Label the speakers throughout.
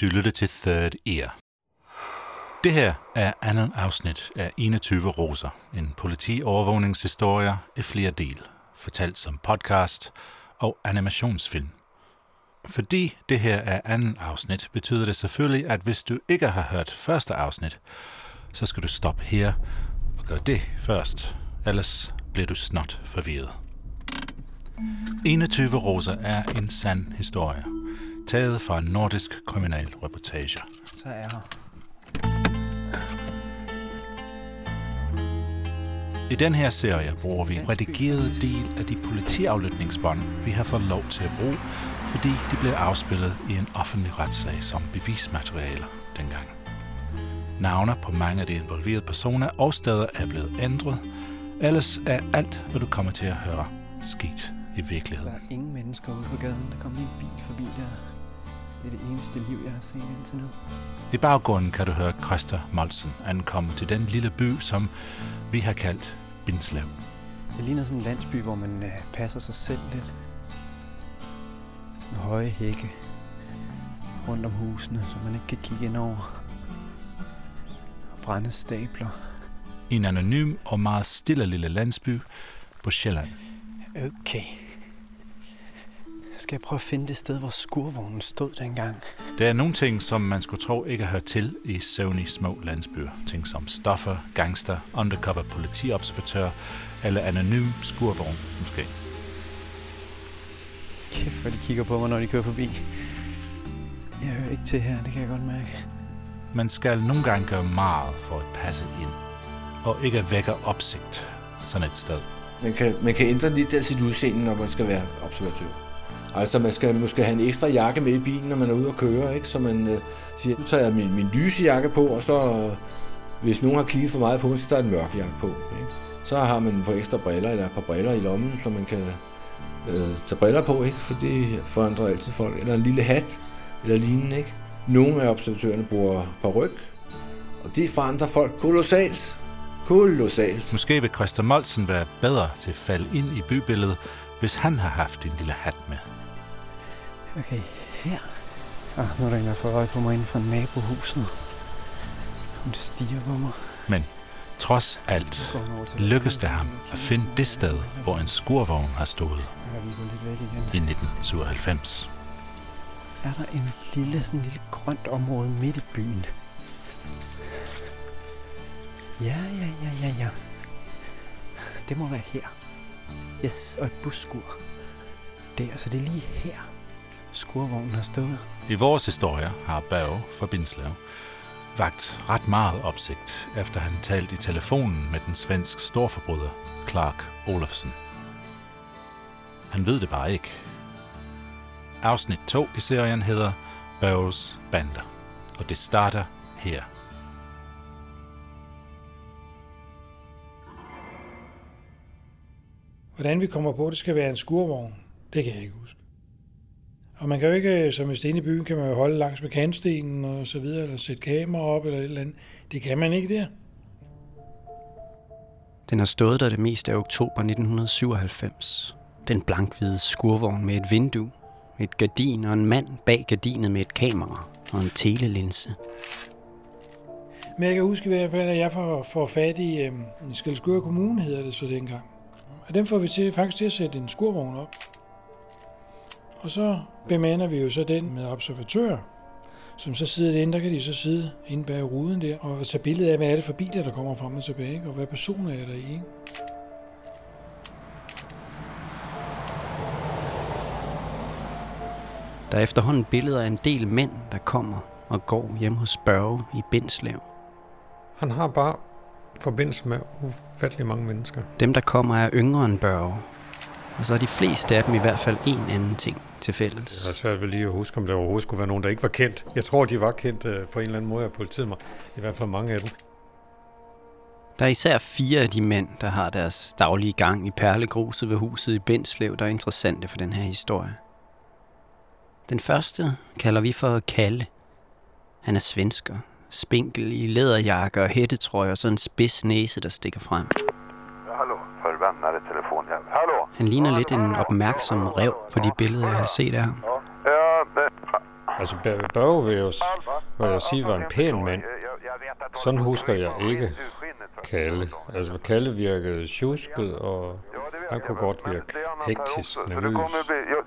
Speaker 1: Du lytter til Third Ear. Det her er andet afsnit af 21 Roser, en politiovervågningshistorie i flere del, fortalt som podcast og animationsfilm. Fordi det her er andet afsnit, betyder det selvfølgelig, at hvis du ikke har hørt første afsnit, så skal du stoppe her og gøre det først. Ellers bliver du snot forvirret. 21 Roser er en sand historie, taget fra en nordisk kriminalreportage.
Speaker 2: Så er her.
Speaker 1: I den her serie bruger vi en redigeret del af de politiaflytningsbånd, vi har fået lov til at bruge, fordi de blev afspillet i en offentlig retssag som bevismaterialer dengang. Navne på mange af de involverede personer og steder er blevet ændret, ellers er alt, hvad du kommer til at høre, sket i
Speaker 2: Der
Speaker 1: virkeligheden.
Speaker 2: er ingen mennesker ude på gaden. Der kommer en bil forbi der. Det er det eneste liv, jeg har set indtil nu.
Speaker 1: I baggrunden kan du høre Christa Molsen ankomme til den lille by, som vi har kaldt Bindslev.
Speaker 2: Det ligner sådan en landsby, hvor man øh, passer sig selv lidt. Sådan høje hække rundt om husene, så man ikke kan kigge ind over. Og brænde stabler.
Speaker 1: I en anonym og meget stille lille landsby på Sjælland.
Speaker 2: Okay. Skal jeg prøve at finde det sted, hvor skurvognen stod dengang.
Speaker 1: Der er nogle ting, som man skulle tro ikke hører til i søvnige små landsbyer. Ting som stoffer, gangster, undercover politiobservatør eller anonym skurvogn måske.
Speaker 2: Kæft, hvor de kigger på mig, når de kører forbi. Jeg hører ikke til her, det kan jeg godt mærke.
Speaker 1: Man skal nogle gange gøre meget for at passe ind, og ikke at vække opsigt sådan et sted.
Speaker 3: Man kan, man kan ændre lidt af sit udseende, når man skal være observatør. Altså, man skal måske have en ekstra jakke med i bilen, når man er ude at køre, ikke? Så man øh, siger, nu tager jeg min, min lyse jakke på, og så, øh, hvis nogen har kigget for meget på mig, så tager jeg en mørk jakke på, ikke? Så har man på ekstra briller, eller et par briller i lommen, så man kan øh, tage briller på, ikke? For det forandrer altid folk. Eller en lille hat, eller lignende, ikke? Nogle af observatørerne bruger paryk, og det forandrer folk kolossalt. Kolossalt.
Speaker 1: Måske vil Christa Molsen være bedre til at falde ind i bybilledet, hvis han har haft en lille hat med.
Speaker 2: Okay, her. Ah, nu er der en, der får øje på mig inden for nabohuset. Hun stiger på mig.
Speaker 1: Men trods alt lykkedes det ham at finde det sted, hvor en skurvogn har stået i 1997.
Speaker 2: Er der en lille, sådan en lille grønt område midt i byen? Ja, ja, ja, ja, ja. Det må være her. Yes, og et busskur. Der, så det er lige her, skurvognen har stået.
Speaker 1: I vores historie har Børge fra Bindslev vagt ret meget opsigt, efter han talte i telefonen med den svensk storforbryder Clark Olofsen. Han ved det bare ikke. Afsnit 2 i serien hedder Børges Bander, og det starter her.
Speaker 4: Hvordan vi kommer på, det skal være en skurvogn. Det kan jeg ikke huske. Og man kan jo ikke, som hvis det inde i byen, kan man jo holde langs med kantstenen og så videre, eller sætte kamera op eller et eller andet. Det kan man ikke der.
Speaker 2: Den har stået der det meste af oktober 1997. Den blankhvide skurvogn med et vindue, et gardin og en mand bag gardinet med et kamera og en telelinse.
Speaker 4: Men jeg kan huske i hvert fald, at jeg får, får fat i øh, Skalskør Kommune, hedder det så dengang. Og dem får vi til, faktisk til at sætte en skurvogn op. Og så bemander vi jo så den med observatører, som så sidder derinde, der kan de så sidde inde bag ruden der, og tage billeder af, hvad er det for biler, der kommer frem og tilbage, ikke? og hvad personer er der i. Ikke?
Speaker 2: Der er efterhånden billeder af en del mænd, der kommer og går hjem hos Børge i Bindslev.
Speaker 5: Han har bare forbindelse med ufattelig mange mennesker.
Speaker 2: Dem, der kommer, er yngre end Børge. Og så er de fleste af dem i hvert fald en anden ting til fælles.
Speaker 5: Jeg har svært ved lige at huske, om der overhovedet skulle være nogen, der ikke var kendt. Jeg tror, de var kendt øh, på en eller anden måde af politiet mig. I hvert fald mange af dem.
Speaker 2: Der er især fire af de mænd, der har deres daglige gang i perlegruset ved huset i Bindslev, der er interessante for den her historie. Den første kalder vi for Kalle. Han er svensker, spinkel i læderjakke og hættetrøje og så en spids næse, der stikker frem.
Speaker 6: Hallå, för vem är det telefon? Ja, Hallå?
Speaker 2: Han ligner lidt en opmærksom rev på de billeder, jeg har set af ham.
Speaker 5: Altså, Bør- Børge vil jeg, vil jeg sige var en pæn mand. Sådan husker jeg ikke Kalle. Altså, Kalle virkede tjusket, og han kunne godt virke hektisk, nervøs.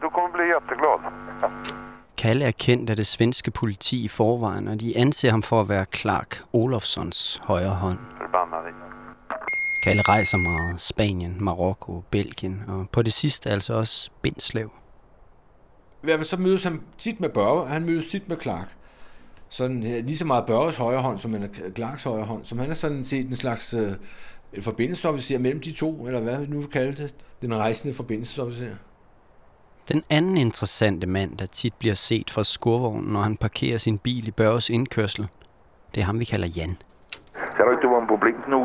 Speaker 6: Du kommer bli jätteglad.
Speaker 2: Kalle er kendt af det svenske politi i forvejen, og de anser ham for at være Clark Olofssons højre hånd.
Speaker 6: Förbannade.
Speaker 2: Kalle rejser meget. Spanien, Marokko, Belgien, og på det sidste altså også Bindslev.
Speaker 3: I hvert fald så mødes han tit med Børge, og han mødes tit med Clark. Sådan øh, lige så meget Børges højre hånd, som han er Clarks højre hånd. Som han er sådan set en slags øh, en forbindelsesofficer mellem de to, eller hvad vi nu vil kalde det. Den rejsende forbindelsesofficer.
Speaker 2: Den anden interessante mand, der tit bliver set fra skurvognen, når han parkerer sin bil i Børges indkørsel, det er ham, vi kalder Jan.
Speaker 6: Ser du ikke, du var en problemknuser?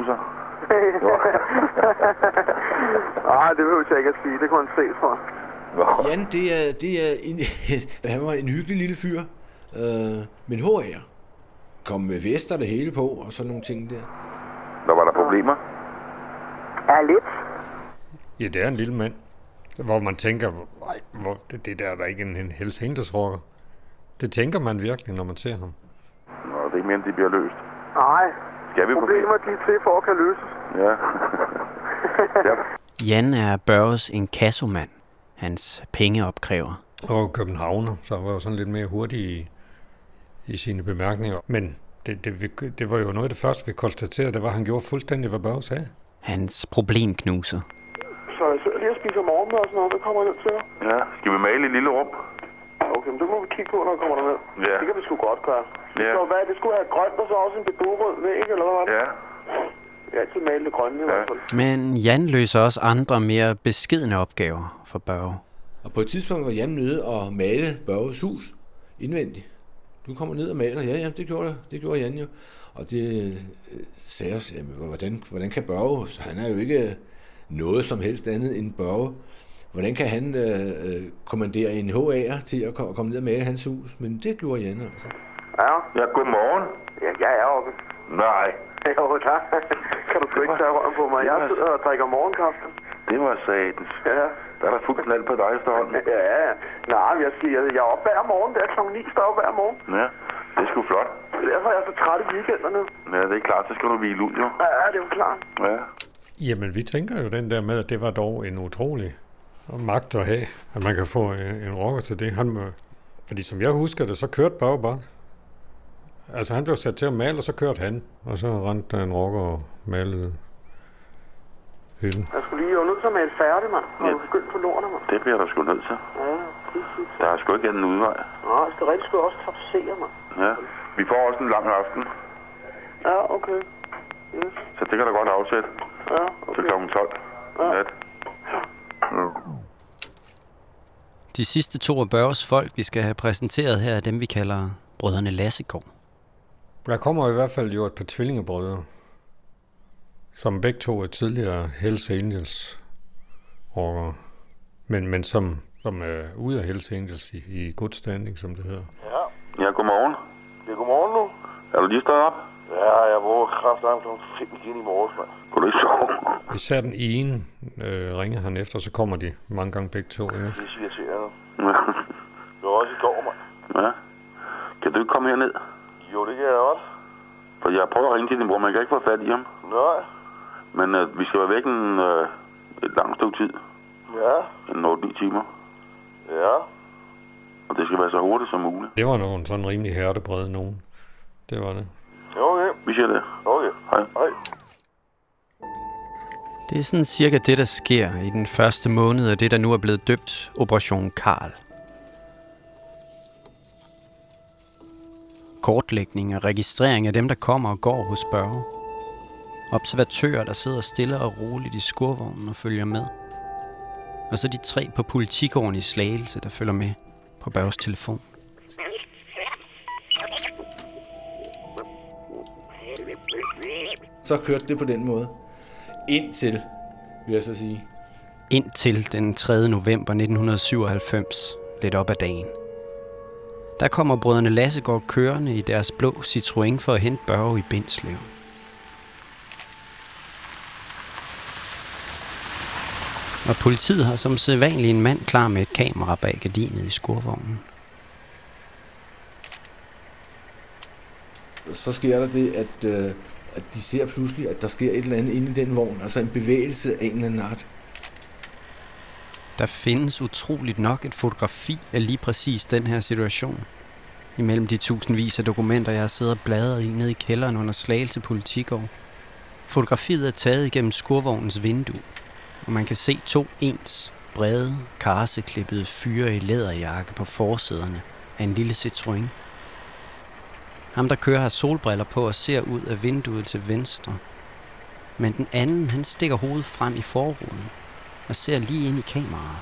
Speaker 7: Nej, det behøver jeg ikke at sige. Det kunne han se fra.
Speaker 3: Jan, det er, det er en, han var en hyggelig lille fyr, øh, men HR. Kom med vest og det hele på, og sådan nogle ting der.
Speaker 6: Der var der problemer.
Speaker 7: Ja, lidt.
Speaker 5: Ja, det er en lille mand, hvor man tænker, "Ej, hvor, det, det der er da ikke en, en Hells Angels rocker. Det tænker man virkelig, når man ser ham.
Speaker 6: Nå, det er ikke mere, end de bliver løst.
Speaker 7: Nej,
Speaker 6: Skal vi
Speaker 7: problemer de er til for at kan løses.
Speaker 6: Ja. ja.
Speaker 2: Jan er Børges inkassomand, hans pengeopkræver.
Speaker 5: Og københavner, så var jo sådan lidt mere hurtig i, i sine bemærkninger. Men det, det, vi- det var jo noget af det første, vi konstaterede, det var, at han gjorde fuldstændig, hvad Børge sagde.
Speaker 2: Hans problemknuser.
Speaker 7: Så jeg sidder lige og spiser morgenmad og sådan noget. Det kommer jeg ned til.
Speaker 6: ja. Skal vi male i lille rum?
Speaker 7: Okay, men det må vi kigge på, når jeg kommer derned.
Speaker 6: Ja.
Speaker 7: Det kan vi sgu godt gøre.
Speaker 6: Ja.
Speaker 7: Så hvad, det skulle have grønt og så også en bedurrød væg, eller hvad var det?
Speaker 6: Ja.
Speaker 7: Jeg har altid malet det grønne i hvert fald.
Speaker 2: Men Jan løser også andre mere beskedne opgaver for Børge.
Speaker 3: Og på et tidspunkt var Jan nede og male Børges hus indvendigt. Du kommer ned og maler. Ja, ja, det gjorde, det gjorde Jan jo. Og det øh, sagde os, jamen, hvordan, hvordan kan Børge, så han er jo ikke noget som helst andet end Børge. Hvordan kan han øh, øh, kommandere en HA'er til at ko- komme ned og male hans hus? Men det gjorde Jan altså.
Speaker 7: Ja,
Speaker 6: Ja, godmorgen.
Speaker 7: ja jeg er oppe.
Speaker 6: Nej,
Speaker 7: Jo, tak. kan du sgu ikke tage røven på mig. Jeg sidder og drikker morgenkaffe.
Speaker 6: det var satans.
Speaker 7: Ja,
Speaker 6: Der er der fuld knald på dig efterhånden.
Speaker 7: ja, ja. Nej, jeg siger, jeg er oppe hver morgen. Det er klokken 9, står hver morgen.
Speaker 6: Ja, det er sgu flot.
Speaker 7: Derfor er jeg så træt i weekenderne.
Speaker 6: Ja, det er klart, så skal du hvile ud, jo.
Speaker 7: Ja, det er jo klart.
Speaker 6: Ja.
Speaker 5: Jamen, vi tænker jo den der med, at det var dog en utrolig magt at have, at man kan få en, en rocker til det. Han, må- fordi som jeg husker det, så kørte Børge bare. Altså, han blev sat til at male, og så kørte han. Og så rendte der en rocker og malede hylden.
Speaker 7: Jeg skulle lige, jeg var nødt til at male færdig, mand. Når
Speaker 6: Ja.
Speaker 7: du begyndte på lortet, mand.
Speaker 6: Det bliver der sgu nødt til.
Speaker 7: Ja, præcis.
Speaker 6: Der er sgu ikke anden udvej.
Speaker 7: Nej, jeg skal rigtig sgu også tapsere, mand.
Speaker 6: Ja. Vi får også en lang aften,
Speaker 7: Ja, okay. Yes.
Speaker 6: så det kan der godt afsætte
Speaker 7: Ja,
Speaker 6: til
Speaker 7: okay.
Speaker 6: kl. 12 i nat.
Speaker 2: De sidste to af Børges folk, vi skal have præsenteret her, er dem, vi kalder brødrene Lassegård.
Speaker 5: Der kommer i hvert fald jo et par tvillingebrødre, som begge to er tidligere Hells Angels rockere, men, men som, som er ude af Hells Angels i, i good standing, som det hedder.
Speaker 6: Ja, godmorgen.
Speaker 8: Det er godmorgen nu.
Speaker 6: Er du lige stået op?
Speaker 8: Ja, jeg våger kraftigt kl. 5 igen i morges, mand.
Speaker 6: Kunne du ikke sove?
Speaker 5: Især den ene øh, ringer han efter, så kommer de mange gange begge to. Ja.
Speaker 8: Det er irriterende. Det var også i går, mand.
Speaker 6: ja. Kan du ikke komme herned?
Speaker 8: Jo, det kan jeg godt.
Speaker 6: For jeg prøver at ringe til din bror, men jeg kan ikke få fat i ham.
Speaker 8: Nej.
Speaker 6: Men øh, vi skal være væk en, øh, et langt stykke tid.
Speaker 8: Ja.
Speaker 6: En 8-9 timer.
Speaker 8: Ja.
Speaker 6: Og det skal være så hurtigt som muligt.
Speaker 5: Det var nogle sådan rimelig hærdebrede nogen. Det var det.
Speaker 8: Okay.
Speaker 6: Vi siger det.
Speaker 8: Okay.
Speaker 6: Hej.
Speaker 8: Hej.
Speaker 2: Det er sådan cirka det, der sker i den første måned af det, der nu er blevet døbt Operation Karl. Kortlægning og registrering af dem, der kommer og går hos Børge. Observatører, der sidder stille og roligt i skurvognen og følger med. Og så de tre på politigården i Slagelse, der følger med på Børges telefon.
Speaker 3: Så kørte det på den måde. Indtil, vil jeg så sige.
Speaker 2: Indtil den 3. november 1997, lidt op ad dagen. Der kommer brødrene Lassegård kørende i deres blå Citroën for at hente Børge i Bindslev. Og politiet har som sædvanlig en mand klar med et kamera bag gardinet i skurvognen.
Speaker 3: så sker der det, at, øh, at de ser pludselig, at der sker et eller andet inde i den vogn, altså en bevægelse af en eller anden art.
Speaker 2: Der findes utroligt nok et fotografi af lige præcis den her situation. Imellem de tusindvis af dokumenter, jeg har siddet og bladret i nede i kælderen under Slagelse Politikår. Fotografiet er taget igennem skurvognens vindue, og man kan se to ens, brede, karseklippede fyre i læderjakke på forsæderne af en lille Citroën. Ham, der kører, har solbriller på og ser ud af vinduet til venstre. Men den anden, han stikker hovedet frem i forruden og ser lige ind i kameraet.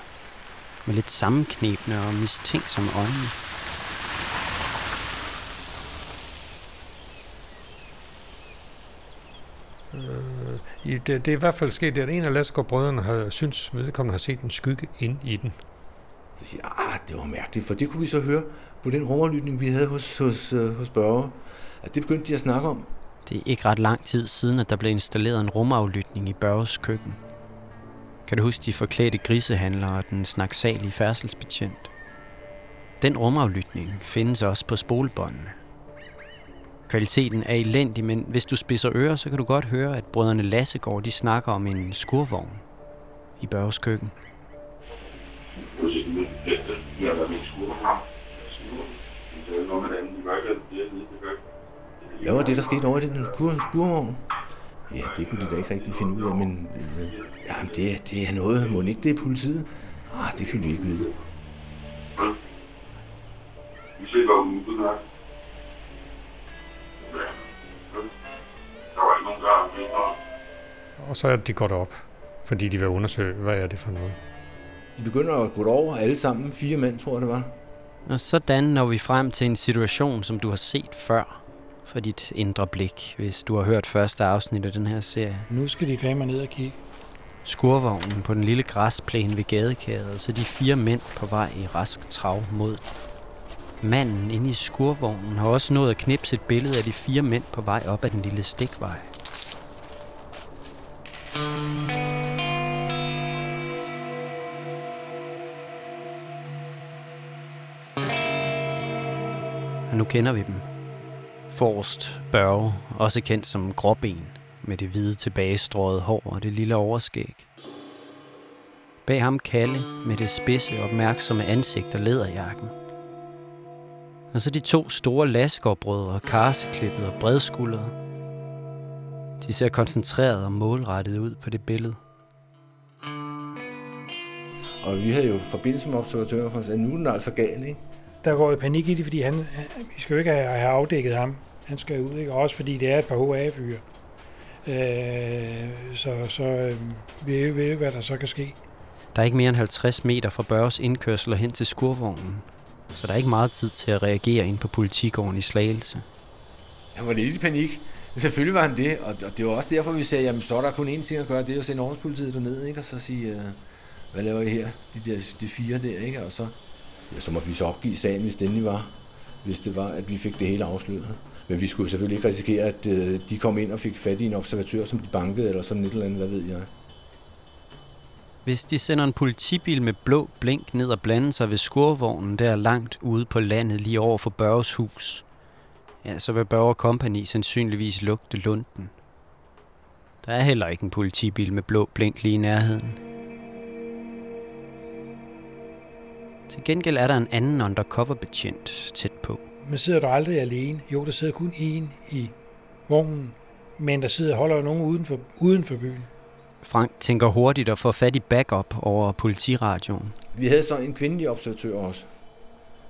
Speaker 2: Med lidt sammenknebne og mistænksomme øjne.
Speaker 5: Øh, i- det, det er i hvert fald sket, at en af Lasgaard-brødrene har synes vedkommende har set en skygge ind i den.
Speaker 3: Så siger jeg, ah, det var mærkeligt, for det kunne vi så høre på den rummerlytning, vi havde hos, hos, øh, hos Børge. At det begyndte de at snakke om.
Speaker 2: Det er ikke ret lang tid siden, at der blev installeret en rumaflytning i Børges køkken. Kan du huske de forklædte grisehandlere og den snaksalige færdselsbetjent? Den rumaflytning findes også på spolebåndene. Kvaliteten er elendig, men hvis du spidser ører, så kan du godt høre, at brødrene Lassegård de snakker om en skurvogn i Børges køkken.
Speaker 3: Hvad var det, der skete over i den skurvogn? Ja, det kunne de da ikke rigtig finde ud af, men øh, jamen, det, det er noget. Må ikke det er politiet? Ah, det kan vi ikke vide.
Speaker 8: Vi nogen, der har
Speaker 5: Og så er de gået op, fordi de vil undersøge, hvad er det for noget.
Speaker 3: De begynder at gå over alle sammen. Fire mænd, tror jeg det var.
Speaker 2: Og sådan når vi frem til en situation, som du har set før for dit indre blik, hvis du har hørt første afsnit af den her serie.
Speaker 4: Nu skal de fandme ned og kigge.
Speaker 2: Skurvognen på den lille græsplæne ved gadekæret, så de fire mænd på vej i rask trav mod. Manden inde i skurvognen har også nået at knipse et billede af de fire mænd på vej op ad den lille stikvej. Og nu kender vi dem. Forrest Børge, også kendt som Gråben, med det hvide tilbagestrøget hår og det lille overskæg. Bag ham Kalle med det spidse, opmærksomme ansigt og læderjakken. Og så de to store Lasgaard-brødre, karseklippet og bredskuldrede. De ser koncentreret og målrettet ud på det billede.
Speaker 3: Og vi havde jo forbindelse med observatører for at at nu er den altså gal, ikke?
Speaker 4: Der går jo panik i det, fordi han, han- vi skal jo ikke have, have afdækket ham. Han skal ud, ikke? Og også fordi det er et par HA-fyre. Øh, så så øh, vi ved jo ikke, hvad der så kan ske.
Speaker 2: Der er ikke mere end 50 meter fra Børges indkørsel og hen til skurvognen. Så der er ikke meget tid til at reagere ind på politigården i Slagelse.
Speaker 3: Han var lidt i panik. Men selvfølgelig var han det, og, og det var også derfor, vi sagde, jamen så er der kun én ting at gøre, det er at sende ordenspolitiet derned, ikke? Og så sige, øh, hvad laver I her? De, der, de fire der, ikke? Og så, ja, så måtte vi så opgive sagen, hvis det endelig var, hvis det var, at vi fik det hele afsløret. Men vi skulle selvfølgelig ikke risikere, at øh, de kom ind og fik fat i en observatør, som de bankede, eller sådan et eller andet, hvad ved jeg.
Speaker 2: Hvis de sender en politibil med blå blink ned og blander sig ved skurvognen der langt ude på landet lige over for Børges hus, ja, så vil Børge Company sandsynligvis lugte lunden. Der er heller ikke en politibil med blå blink lige i nærheden. Til gengæld er der en anden undercover-betjent tæt på.
Speaker 4: Man sidder der aldrig alene. Jo, der sidder kun én i vognen. Men der sidder holder nogen uden for, uden for byen.
Speaker 2: Frank tænker hurtigt at få fat i backup over politiradioen.
Speaker 3: Vi havde så en kvindelig observatør også,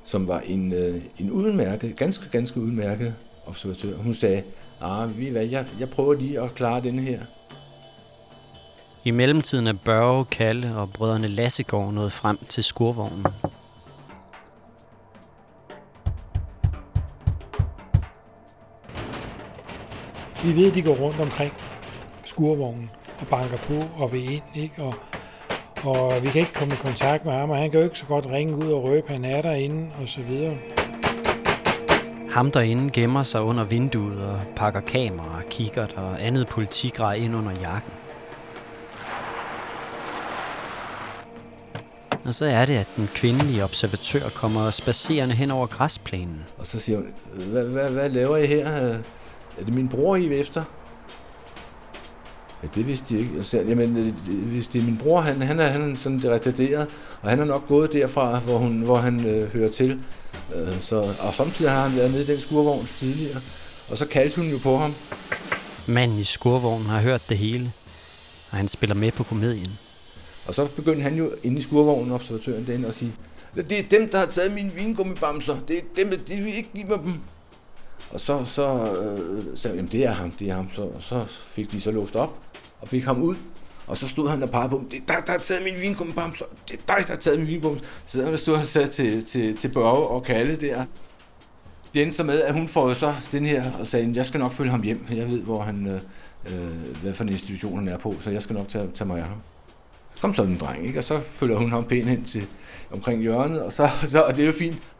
Speaker 3: som var en, øh, en udmærket, ganske, ganske udmærket observatør. Hun sagde, ah, ved I hvad, jeg, jeg prøver lige at klare denne her.
Speaker 2: I mellemtiden er Børge, Kalle og brødrene Lassegård nået frem til skurvognen.
Speaker 4: Vi ved, at de går rundt omkring skurvognen og banker på og vil ind, ikke? Og, og vi kan ikke komme i kontakt med ham, og han kan jo ikke så godt ringe ud og røbe, han er derinde, og så videre.
Speaker 2: Ham derinde gemmer sig under vinduet og pakker kamera, kikkert og andet politigrej ind under jakken. Og så er det, at den kvindelige observatør kommer spacerende hen over græsplænen.
Speaker 3: Og så siger hun, hvad, hvad, hvad laver I her? Er det min bror, I er efter? Ja, det vidste de ikke. Jeg sagde, jamen, øh, hvis det er min bror, han, han, er, han er sådan retarderet, og han er nok gået derfra, hvor, hun, hvor han øh, hører til. Øh, så, og samtidig har han været nede i den skurvogn tidligere. Og så kaldte hun jo på ham.
Speaker 2: Manden i skurvognen har hørt det hele, og han spiller med på komedien.
Speaker 3: Og så begyndte han jo inde i skurvognen, observatøren derinde, at sige, det er dem, der har taget mine vingummibamser. Det er dem, de vil ikke give mig dem. Og så, så øh, sagde jeg, det er ham, det er ham. Så, så fik de så låst op og fik ham ud. Og så stod han og pegede på dem. Det er dig, der har taget min vingummibamser. Det er dig, der har taget min vingummibamser. Så han stod og sagde til, til, til Børge og Kalle der. Det endte så med, at hun får så den her og sagde, jeg skal nok følge ham hjem, for jeg ved, hvor han, øh, øh hvad for en institution han er på, så jeg skal nok tage, tage mig af ham. Kom så en dreng, ikke? og så følger hun ham pænt hen til omkring hjørnet, og, så, så, og det er jo fint.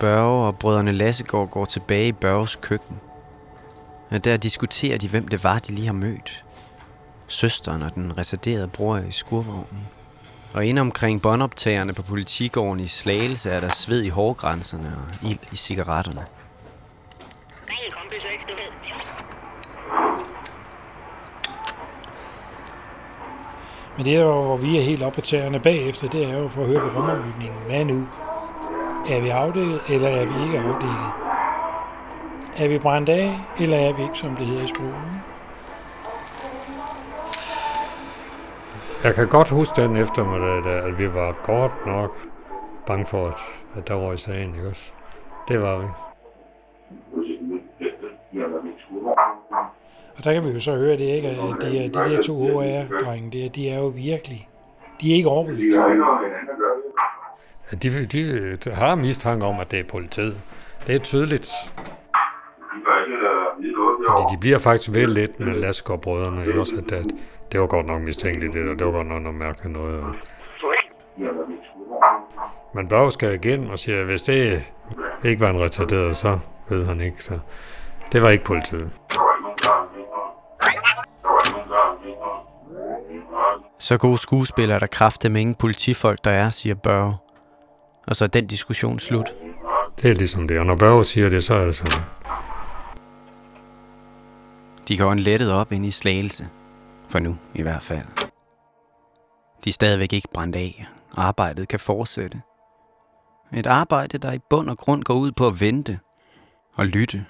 Speaker 2: Børge og brødrene Lassegård går tilbage i Børges køkken. Og der diskuterer de, hvem det var, de lige har mødt. Søsteren og den reserderede bror i skurvognen. Og inde omkring båndoptagerne på politigården i Slagelse er der sved i hårgrænserne og ild i cigaretterne.
Speaker 4: Men det, der, hvor vi er helt oppe på tæerne bagefter, det er jo for at høre på rumaflytningen. Hvad nu? Er vi afdækket, eller er vi ikke afdækket? Er vi brændt af, eller er vi ikke, som det hedder i sproget?
Speaker 5: Jeg kan godt huske den eftermiddag, der, at vi var godt nok bange for, at, at der var i sagen, ikke også? Det var vi.
Speaker 4: Og der kan vi jo så høre det, ikke? At de, de der to HR-drenge, de, de er jo virkelig, de er ikke overbevist.
Speaker 5: De, de, de har mistanke om, at det er politiet. Det er tydeligt. Fordi de bliver faktisk ved lidt med Lasgaard-brødrene, ikke også? At, at det var godt nok mistænkeligt, det der. Det var godt nok noget mærkeligt noget. Og... Man bør jo skal igen og sige, at hvis det ikke var en retarderet, så ved han ikke. Så det var ikke politiet.
Speaker 2: Så gode skuespillere der kræfter med ingen politifolk, der er, siger Børge. Og så er den diskussion slut.
Speaker 5: Det er ligesom det, og når Børge siger det, så er det sådan.
Speaker 2: De går en lettet op ind i slagelse. For nu i hvert fald. De er stadigvæk ikke brændt af. Arbejdet kan fortsætte. Et arbejde, der i bund og grund går ud på at vente og lytte.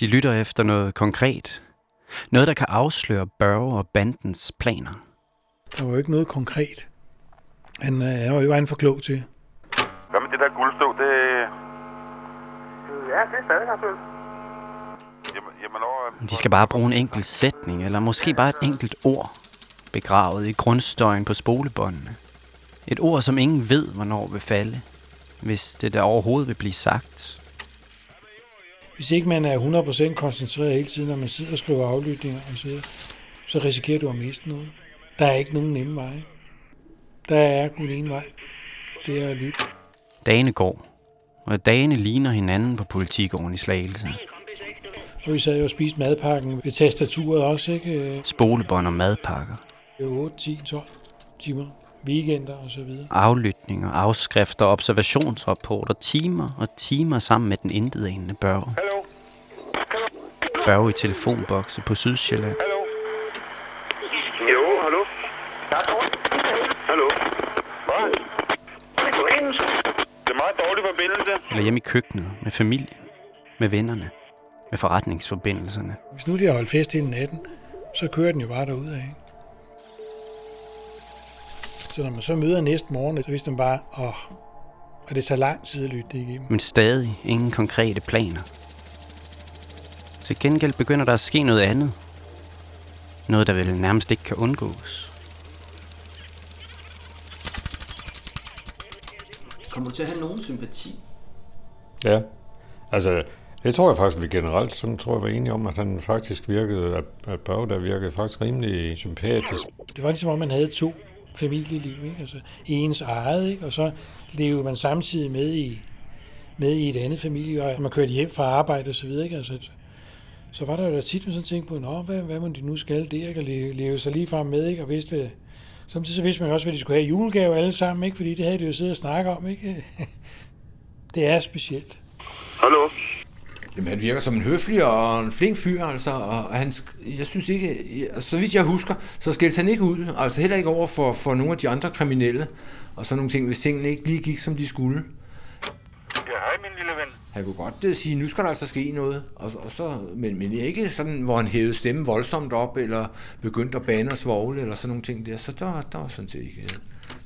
Speaker 2: De lytter efter noget konkret. Noget, der kan afsløre Børge og bandens planer.
Speaker 4: Der var jo ikke noget konkret. Han, øh, han var jo en for klog til.
Speaker 6: Hvad med det der guldstå, det...
Speaker 7: Ja, det er stadig aktuelt.
Speaker 6: Jamen, jamen over...
Speaker 2: De skal bare bruge en enkelt sætning, eller måske bare et enkelt ord, begravet i grundstøjen på spolebåndene. Et ord, som ingen ved, hvornår vil falde, hvis det der overhovedet vil blive sagt.
Speaker 4: Hvis ikke man er 100% koncentreret hele tiden, når man sidder og skriver aflytninger og så, videre, så risikerer du at miste noget. Der er ikke nogen nemme veje. Der er kun én vej. Det er at lytte.
Speaker 2: Dagene går, og dagene ligner hinanden på politigården i Slagelse.
Speaker 4: Og vi sad jo og spiste madpakken ved tastaturet også, ikke?
Speaker 2: Spolebånd og madpakker.
Speaker 4: Det var 8, 10, 12 timer. Weekender og så videre.
Speaker 2: Aflytninger, afskrifter, observationsrapporter, timer og timer sammen med den intetagende Børge.
Speaker 6: Hallo?
Speaker 2: Børge i telefonbokse på Sydsjælland.
Speaker 6: Hallo? Jo, hallo? Hallo? Hvad? Det er meget dårlig forbindelse.
Speaker 2: Eller hjemme i køkkenet med familien, med vennerne, med forretningsforbindelserne.
Speaker 4: Hvis nu de har holdt fest hele natten, så kører den jo bare derud af. Så når man så møder næste morgen, så vidste man bare, åh, og det tager lang tid at lytte det igennem.
Speaker 2: Men stadig ingen konkrete planer. Til gengæld begynder der at ske noget andet. Noget, der vel nærmest ikke kan undgås.
Speaker 9: Kommer du til at have nogen sympati?
Speaker 5: Ja, altså det tror jeg faktisk, vi generelt sådan tror jeg var enige om, at han faktisk virkede, at, at Børge der virkede faktisk rimelig sympatisk.
Speaker 4: Det var ligesom om, man havde to familieliv, ikke? Altså ens eget, ikke? og så levede man samtidig med i med i et andet familie, og man kørte hjem fra arbejde og så videre. Ikke? Altså, så var der jo da tit, man sådan tænkte på, Nå, hvad, hvad må de nu skal det, ikke? og leve, leve sig lige frem med, ikke? og vidste, hvad, samtidig så vidste man også, hvad de skulle have i julegave alle sammen, ikke? fordi det havde de jo siddet og snakket om. Ikke? det er specielt.
Speaker 6: Hallo?
Speaker 3: Jamen, han virker som en høflig og en flink fyr, altså, og han, jeg synes ikke, altså, så vidt jeg husker, så skældte han ikke ud, altså heller ikke over for, for nogle af de andre kriminelle, og sådan nogle ting, hvis tingene ikke lige gik, som de skulle.
Speaker 8: Ja, hej min lille ven.
Speaker 3: Han kunne godt uh, sige, nu skal der altså ske noget, og, og så, men, men ikke sådan, hvor han hævede stemmen voldsomt op, eller begyndte at bane og svogle, eller sådan nogle ting der, så der, der var sådan set ikke,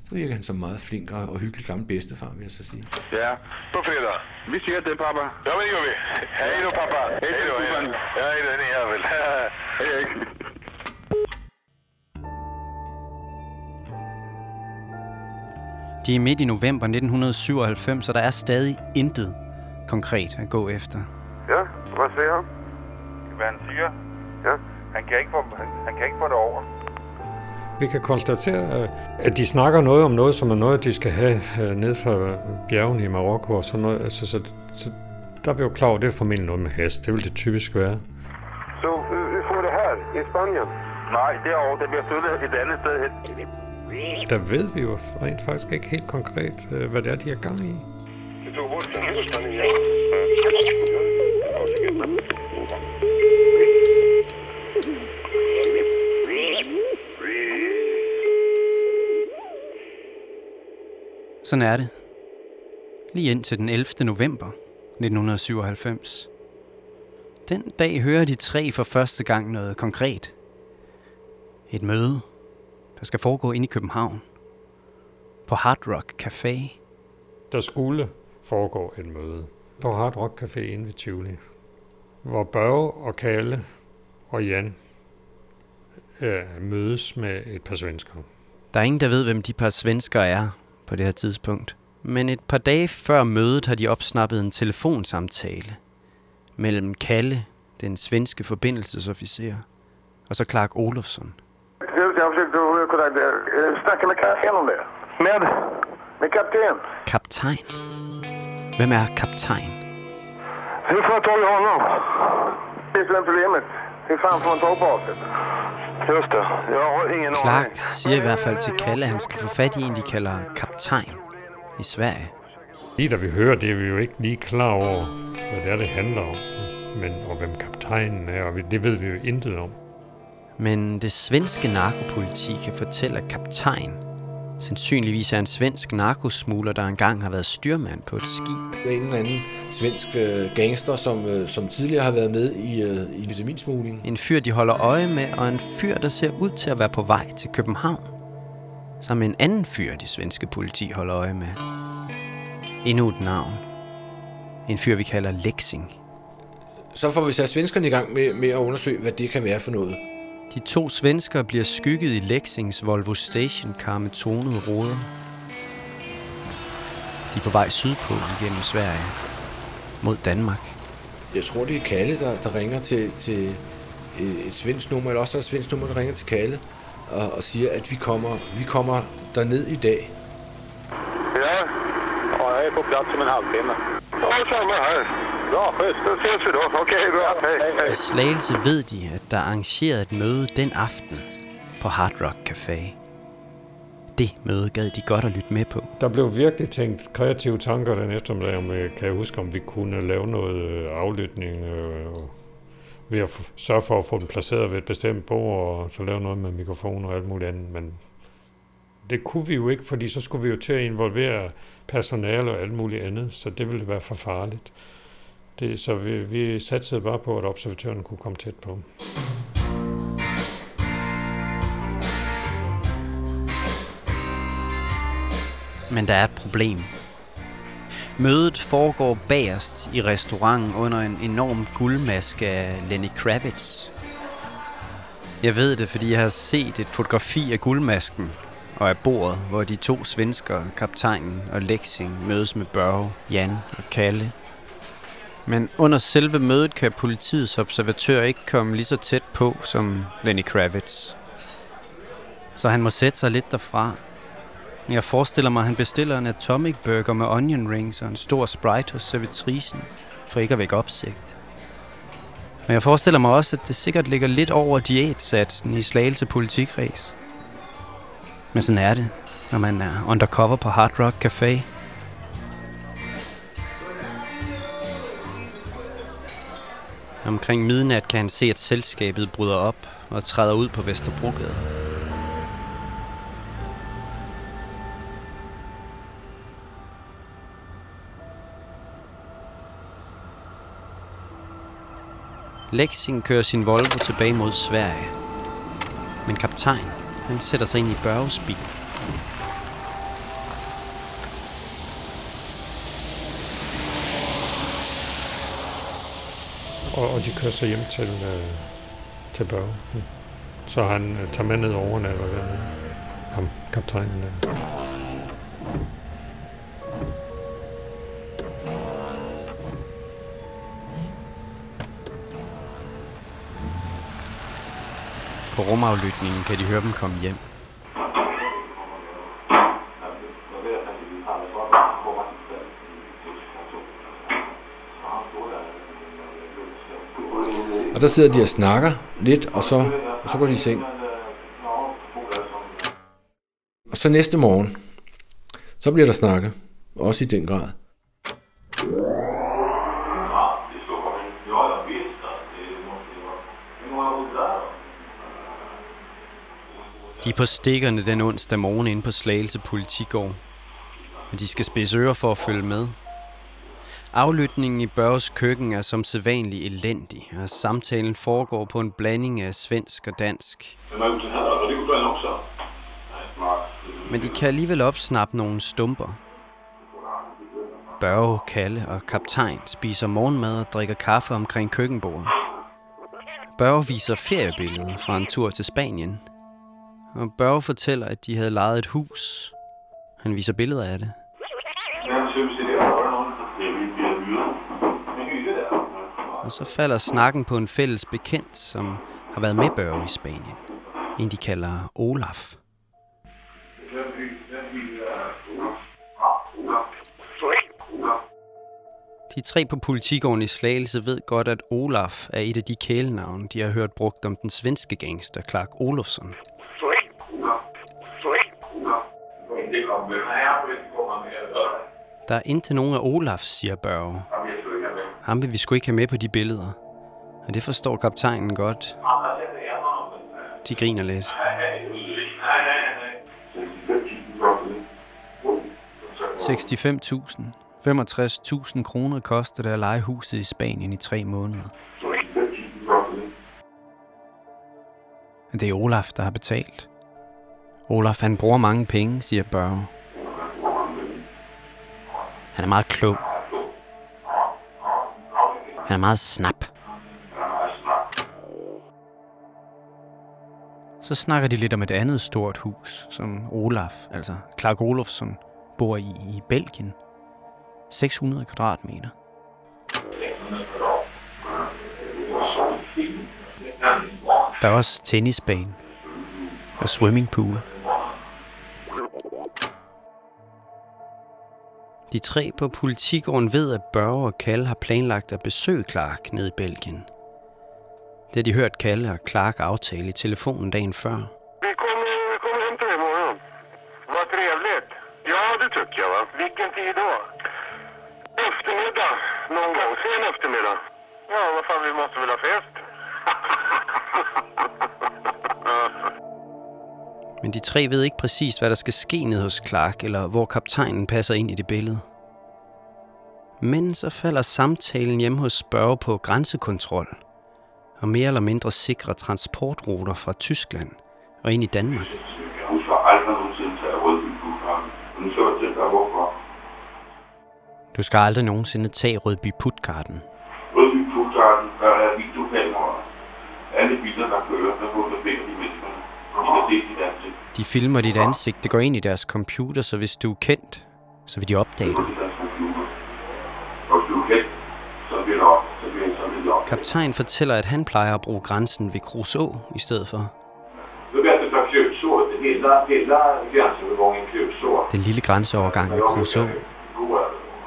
Speaker 3: så virker han som meget flink og, og hyggelig gammel bedstefar, vil jeg så sige.
Speaker 6: Ja, på fredag. Vi siger det, pappa.
Speaker 8: Ja, men det gør vi. Hej du, pappa. Hej du, hej. Ja, det er det, jeg vil. Hej, hej.
Speaker 2: De er midt i november 1997, og der er stadig intet konkret at gå efter.
Speaker 7: Ja, hvad siger han?
Speaker 8: Hvad han siger?
Speaker 7: Ja.
Speaker 8: Han kan ikke få, han, han kan ikke få det over.
Speaker 5: Vi kan konstatere, øh, at de snakker noget om noget, som er noget, de skal have øh, ned fra bjergene i Marokko og sådan noget. Altså, så, så der er vi jo klar over, det er formentlig noget med hest. Det vil det typisk være.
Speaker 7: Så vi, vi får det her i Spanien.
Speaker 8: Nej, derovre, det bliver flyttet et andet sted hen.
Speaker 5: Der ved vi jo rent faktisk ikke helt konkret, øh, hvad det er, de er gang i.
Speaker 8: Det
Speaker 2: Sådan er det. Lige ind til den 11. november 1997. Den dag hører de tre for første gang noget konkret. Et møde, der skal foregå inde i København. På Hard Rock Café.
Speaker 5: Der skulle foregå et møde på Hard Rock Café inde ved Tivoli, hvor Børge og Kalle og Jan øh, mødes med et par svensker.
Speaker 2: Der er ingen, der ved, hvem de par svensker er på det her tidspunkt. Men et par dage før mødet har de opsnappet en telefonsamtale mellem Kalle, den svenske forbindelsesofficer, og så Clark Olofsson.
Speaker 7: Jag försökte kontakt, snacka med kapten om det. Med? Med kapten.
Speaker 2: Kaptajn. Hvem er kaptajn?
Speaker 7: Hur får jag tag i honom? Det är problemet. Hur fan får man tag på oss? Det. Jag har ingen
Speaker 2: Clark
Speaker 7: aning.
Speaker 2: siger i hvert fald til Kalle, at han skal få fat i en, de kalder kaptajn i Sverige.
Speaker 5: Lige da vi hører det, er vi jo ikke lige klar over, hvad det er, det handler om. Men, og hvem kaptajnen er, og det ved vi jo intet om.
Speaker 2: Men det svenske narkopoliti kan fortælle, at kaptajn sandsynligvis er en svensk narkosmugler, der engang har været styrmand på et skib.
Speaker 3: Der er en eller anden svensk øh, gangster, som, øh, som tidligere har været med i, øh, i vitaminsmugling.
Speaker 2: En fyr, de holder øje med, og en fyr, der ser ud til at være på vej til København. Som en anden fyr, det svenske politi holder øje med. Endnu et navn. En fyr, vi kalder Lexing.
Speaker 3: Så får vi sat svenskerne i gang med, med at undersøge, hvad det kan være for noget.
Speaker 2: De to svenskere bliver skygget i Lexings Volvo Stationcar med tonede ruder. De er på vej sydpå igennem Sverige. Mod Danmark.
Speaker 3: Jeg tror, det er Kalle, der, der ringer til, til et, et svensk nummer, eller også er det et svensk nummer, der ringer til Kalle og, og siger, at vi kommer, vi kommer derned i dag.
Speaker 7: Ja. ja, jag är på plats om en halvtimme. Ja, samma här. Schysst. Då ses vi då. Okej, bra. Hej, hej.
Speaker 2: I Slagelse ved de, at der er arrangeret et møde den aften på Hard Rock Café. Det møde gad de godt at lytte med på.
Speaker 5: Der blev virkelig tænkt kreative tanker den eftermiddag, om, øh, kan jeg huske, om vi kunne lave noget øh, aflytning øh, og ved at sørge for at få den placeret ved et bestemt bord, og så lave noget med mikrofon og alt muligt andet. Men det kunne vi jo ikke, fordi så skulle vi jo til at involvere personale og alt muligt andet, så det ville være for farligt. Det, så vi, vi satsede bare på, at observatøren kunne komme tæt på.
Speaker 2: Men der er et problem. Mødet foregår bagerst i restauranten under en enorm guldmaske af Lenny Kravitz. Jeg ved det, fordi jeg har set et fotografi af guldmasken og af bordet, hvor de to svenskere, kaptajnen og Lexing, mødes med Børge, Jan og Kalle. Men under selve mødet kan politiets observatør ikke komme lige så tæt på som Lenny Kravitz. Så han må sætte sig lidt derfra Jeg forestiller mig, at han bestiller en atomic burger med onion rings og en stor Sprite hos servitrisen, for ikke at vække opsigt. Men jeg forestiller mig også, at det sikkert ligger lidt over diætsatsen i Slagelse politikreds. Men sådan er det, når man er undercover på Hard Rock Café. Omkring midnat kan han se, at selskabet bryder op og træder ud på Vesterbrogade. Lexing kører sin Volvo tilbage mod Sverige. Men kaptajn, han sætter sig ind i Børges bil.
Speaker 5: Og, og de kører så hjem til, øh, til Børge. Hm. Så han øh, tager med ned over overnatter der. Ham, kaptajnen der.
Speaker 2: På rumaflytningen kan de høre dem komme hjem.
Speaker 3: Og der sidder de og snakker lidt, og så, og så går de i seng. Og så næste morgen, så bliver der snakket. Også i den grad.
Speaker 2: De er på stikkerne den onsdag morgen inde på Slagelse Politigård. Men de skal spidse ører for at følge med. Aflytningen i Børges køkken er som sædvanlig elendig, og samtalen foregår på en blanding af svensk og dansk. Men de kan alligevel opsnappe nogle stumper. Børge, Kalle og kaptajn spiser morgenmad og drikker kaffe omkring køkkenbordet. Børge viser feriebilleder fra en tur til Spanien. Og Børge fortæller, at de havde lejet et hus. Han viser billeder af det. Og så falder snakken på en fælles bekendt, som har været med Børge i Spanien. En de kalder Olaf. De tre på politigården i Slagelse ved godt, at Olaf er et af de kælenavne, de har hørt brugt om den svenske gangster Clark Olofsson. Der er indtil nogen af Olafs, siger Børge. Ham vil vi sgu ikke have med på de billeder. Og det forstår kaptajnen godt. De griner lidt. 65.000. 65.000 kroner koster det at lege huset i Spanien i tre måneder. Men det er Olaf, der har betalt. Olaf, han bruger mange penge, siger Børge. Han er meget klog. Han er meget snap. Så snakker de lidt om et andet stort hus, som Olaf, altså Clark Olofsson, bor i i Belgien. 600 kvadratmeter. Der er også tennisbane og swimmingpool. De tre på politigården ved, at Børge og Kalle har planlagt at besøge Clark nede i Belgien. Det har de hørt Kalle og Clark aftale i telefonen dagen før.
Speaker 7: Vi kommer, vi kommer hem till imorgon. Vad trevligt. Ja, det tycker jag va. Vilken tid då? Eftermiddag. Någon gång. Sen eftermiddag. Ja, vad fan, vi måste väl ha fest?
Speaker 2: Men de tre ved ikke præcis, hvad der skal ske ned hos Clark, eller hvor kaptajnen passer ind i det billede. Men så falder samtalen hjemme hos Spørge på grænsekontrol og mere eller mindre sikre transportruter fra Tyskland og ind i Danmark.
Speaker 8: Jeg husker aldrig nogensinde tage Rødby Putgarden. Nu skal jeg tænke dig, hvorfor.
Speaker 2: Du skal aldrig nogensinde tage Rødby Putgarden.
Speaker 8: Rødby Putgarden, der er videokameraer. Alle biler, der kører, der de menneskerne. De.
Speaker 2: De filmer dit ansigt, det går ind i deres computer, så hvis du er kendt, så vil de opdage dig.
Speaker 8: Og du så bliver. Så bliver.
Speaker 2: Kaptajn fortæller, at han plejer at bruge grænsen ved Kruså i stedet for.
Speaker 8: Det.
Speaker 2: Den lille grænseovergang ved Kruså.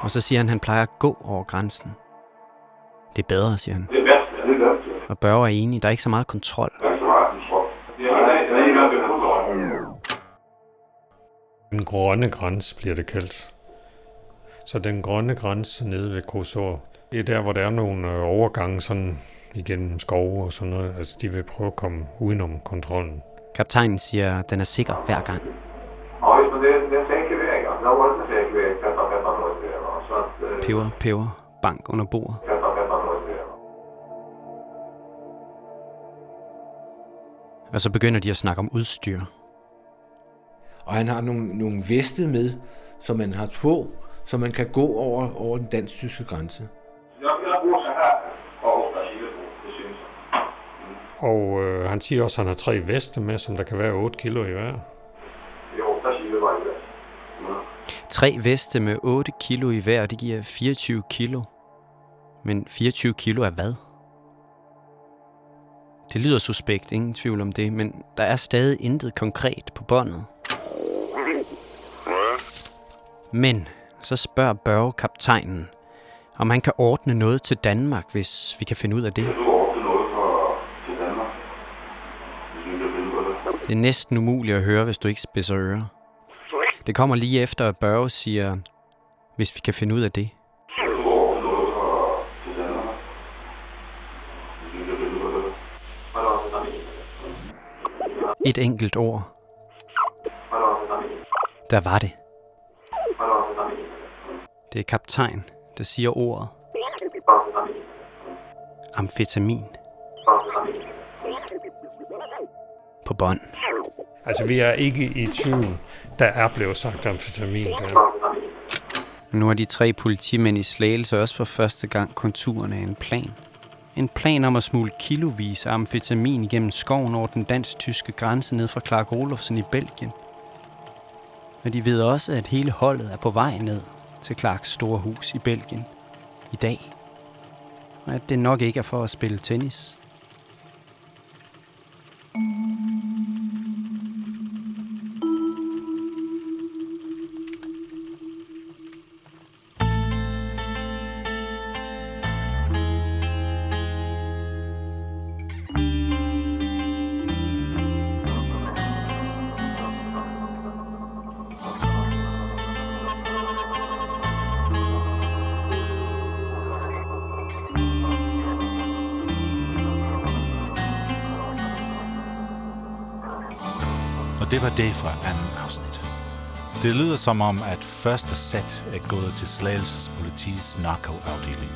Speaker 2: Og så siger han, at han plejer at gå over grænsen. Det er bedre, siger han. Og Børge er enig, der er ikke så meget kontrol.
Speaker 5: Den grønne grænse bliver det kaldt. Så den grønne grænse nede ved Korsor, det er der, hvor der er nogle øh, overgange sådan igennem skove og sådan noget. Altså, de vil prøve at komme udenom kontrollen.
Speaker 2: Kaptajnen siger, at den er sikker hver gang. Peber, peber, bank under bordet. Og så begynder de at snakke om udstyr.
Speaker 3: Og han har nogle, nogle veste med, som man har på, så man kan gå over, over den dansk-tyske grænse.
Speaker 8: Syns.
Speaker 5: Og øh, han siger også, at han har tre veste med, som der kan være 8 kilo i hver.
Speaker 8: Mm.
Speaker 2: Tre veste med 8 kilo i hver, det giver 24 kilo. Men 24 kilo er hvad? Det lyder suspekt, ingen tvivl om det, men der er stadig intet konkret på båndet. Men så spørger Børge kaptajnen, om han kan ordne noget til Danmark, hvis vi kan finde ud af det.
Speaker 8: Det.
Speaker 2: Er næsten umuligt at høre, hvis du ikke spidser ører. Det kommer lige efter, at Børge siger, hvis vi kan finde ud af det. Et enkelt ord.
Speaker 8: Er? Der
Speaker 2: var det. Det er kaptajn, der siger ordet.
Speaker 8: Amfetamin.
Speaker 2: På bånd.
Speaker 5: Altså, vi er ikke i tvivl. Der er blevet sagt amfetamin. Der.
Speaker 2: Nu har de tre politimænd i Slagelse også for første gang konturerne af en plan. En plan om at smule kilovis af amfetamin igennem skoven over den dansk-tyske grænse ned fra Clark Olofsen i Belgien. Men de ved også, at hele holdet er på vej ned til Clarks store hus i Belgien i dag. Og at det nok ikke er for at spille tennis.
Speaker 1: Det var det fra anden afsnit. Det lyder som om, at første sæt er gået til Slagelses politis narkoafdeling.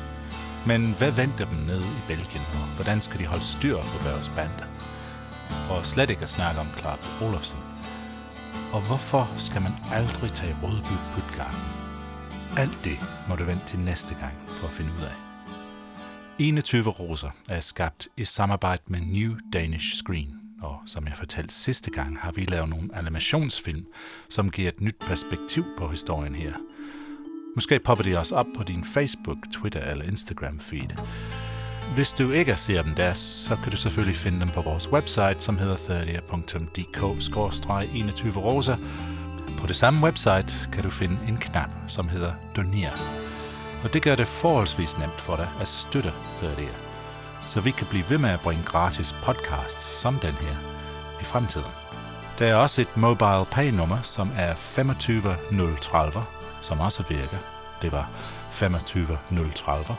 Speaker 1: Men hvad venter dem nede i Belgien, og hvordan skal de holde styr på deres bande? Og slet ikke at snakke om Clark Olofsen. Og hvorfor skal man aldrig tage Rødby Puttgarden? Alt det må du vente til næste gang for at finde ud af. 21 Roser er skabt i samarbejde med New Danish Screen, og som jeg fortalte sidste gang, har vi lavet nogle animationsfilm, som giver et nyt perspektiv på historien her. Måske popper de også op på din Facebook, Twitter eller Instagram feed. Hvis du ikke ser dem der, så kan du selvfølgelig finde dem på vores website, som hedder 30.dk-21 rosa. På det samme website kan du finde en knap, som hedder Doner. Og det gør det forholdsvis nemt for dig at støtte 30 så vi kan blive ved med at bringe gratis podcasts som den her i fremtiden. Der er også et mobile pay-nummer, som er 25030, som også virker. Det var 25030.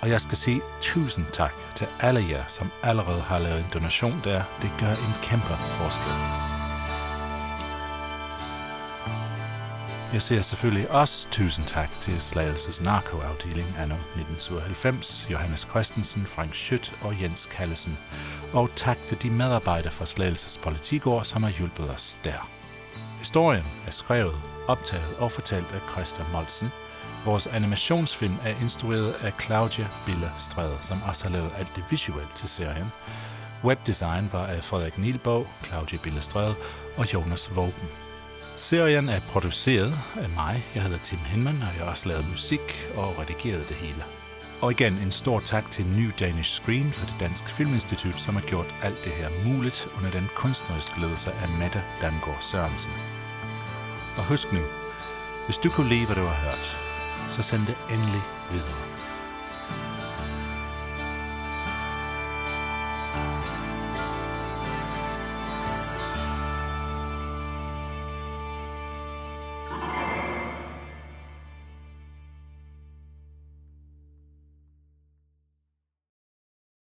Speaker 1: Og jeg skal sige tusind tak til alle jer, som allerede har lavet en donation der. Det gør en kæmpe forskel. Jeg siger selvfølgelig også tusind tak til Slagelses narkoafdeling anno 1997, Johannes Christensen, Frank Schødt og Jens Kallesen. Og tak til de medarbejdere fra Slagelses Politigård, som har hjulpet os der. Historien er skrevet, optaget og fortalt af Christa Molsen. Vores animationsfilm er instrueret af Claudia Bille Stræde, som også har lavet alt det visuelle til serien. Webdesign var af Frederik Nielbog, Claudia Bille Stræde og Jonas Våben. Serien er produceret af mig. Jeg hedder Tim Henman, og jeg har også lavet musik og redigeret det hele. Og igen en stor tak til New Danish Screen for det Danske Filminstitut, som har gjort alt det her muligt under den kunstneriske ledelse af Mette Damgaard Sørensen. Og husk nu, hvis du kunne lide, hvad du har hørt, så send det endelig videre.